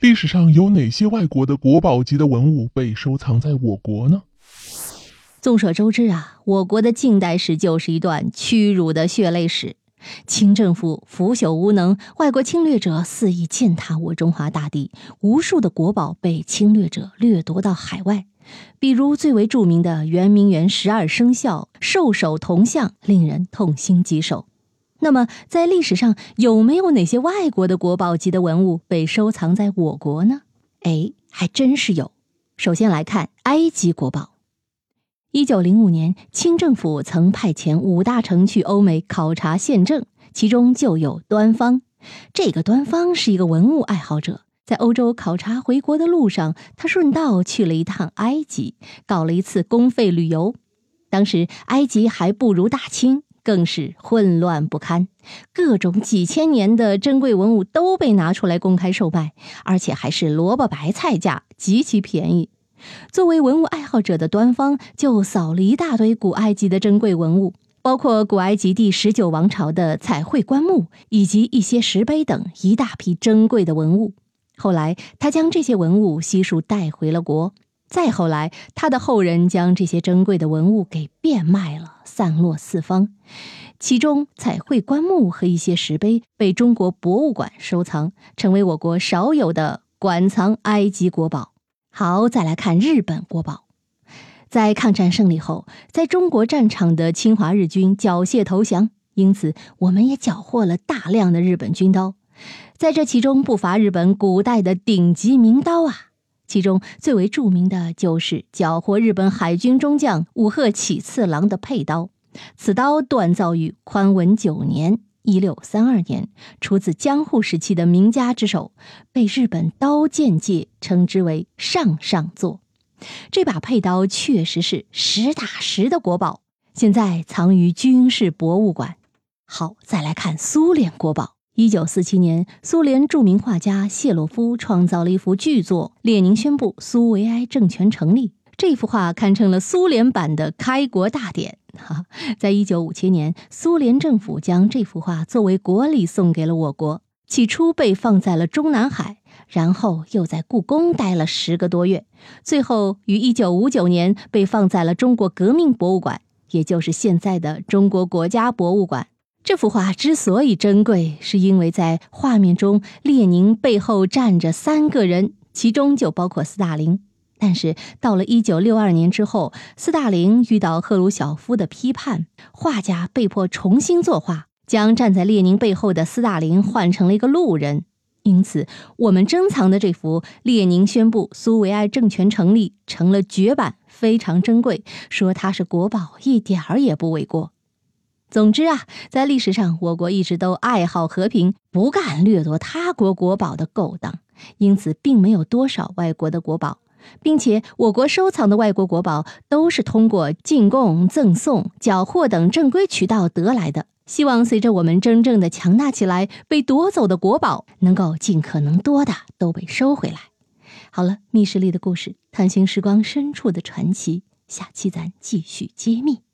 历史上有哪些外国的国宝级的文物被收藏在我国呢？众所周知啊，我国的近代史就是一段屈辱的血泪史。清政府腐朽无能，外国侵略者肆意践踏我中华大地，无数的国宝被侵略者掠夺到海外。比如最为著名的圆明园十二生肖兽首铜像，令人痛心疾首。那么，在历史上有没有哪些外国的国宝级的文物被收藏在我国呢？哎，还真是有。首先来看埃及国宝。一九零五年，清政府曾派遣五大臣去欧美考察宪政，其中就有端方。这个端方是一个文物爱好者，在欧洲考察回国的路上，他顺道去了一趟埃及，搞了一次公费旅游。当时埃及还不如大清，更是混乱不堪，各种几千年的珍贵文物都被拿出来公开售卖，而且还是萝卜白菜价，极其便宜。作为文物爱好者的端方，就扫了一大堆古埃及的珍贵文物，包括古埃及第十九王朝的彩绘棺木以及一些石碑等一大批珍贵的文物。后来，他将这些文物悉数带回了国。再后来，他的后人将这些珍贵的文物给变卖了，散落四方。其中，彩绘棺木和一些石碑被中国博物馆收藏，成为我国少有的馆藏埃及国宝。好，再来看日本国宝。在抗战胜利后，在中国战场的侵华日军缴械投降，因此我们也缴获了大量的日本军刀。在这其中，不乏日本古代的顶级名刀啊。其中最为著名的就是缴获日本海军中将武贺启次郎的佩刀。此刀锻造于宽文九年。一六三二年，出自江户时期的名家之手，被日本刀剑界称之为“上上作”。这把佩刀确实是实打实的国宝，现在藏于军事博物馆。好，再来看苏联国宝。一九四七年，苏联著名画家谢洛夫创造了一幅巨作《列宁宣布苏维埃政权成立》。这幅画堪称了苏联版的开国大典。哈，在一九五七年，苏联政府将这幅画作为国礼送给了我国。起初被放在了中南海，然后又在故宫待了十个多月，最后于一九五九年被放在了中国革命博物馆，也就是现在的中国国家博物馆。这幅画之所以珍贵，是因为在画面中，列宁背后站着三个人，其中就包括斯大林。但是到了一九六二年之后，斯大林遇到赫鲁晓夫的批判，画家被迫重新作画，将站在列宁背后的斯大林换成了一个路人。因此，我们珍藏的这幅列宁宣布苏维埃政权成立成了绝版，非常珍贵。说它是国宝，一点儿也不为过。总之啊，在历史上，我国一直都爱好和平，不干掠夺他国国宝的勾当，因此并没有多少外国的国宝。并且，我国收藏的外国国宝都是通过进贡、赠送、缴获等正规渠道得来的。希望随着我们真正的强大起来，被夺走的国宝能够尽可能多的都被收回来。好了，密室里的故事，探寻时光深处的传奇，下期咱继续揭秘。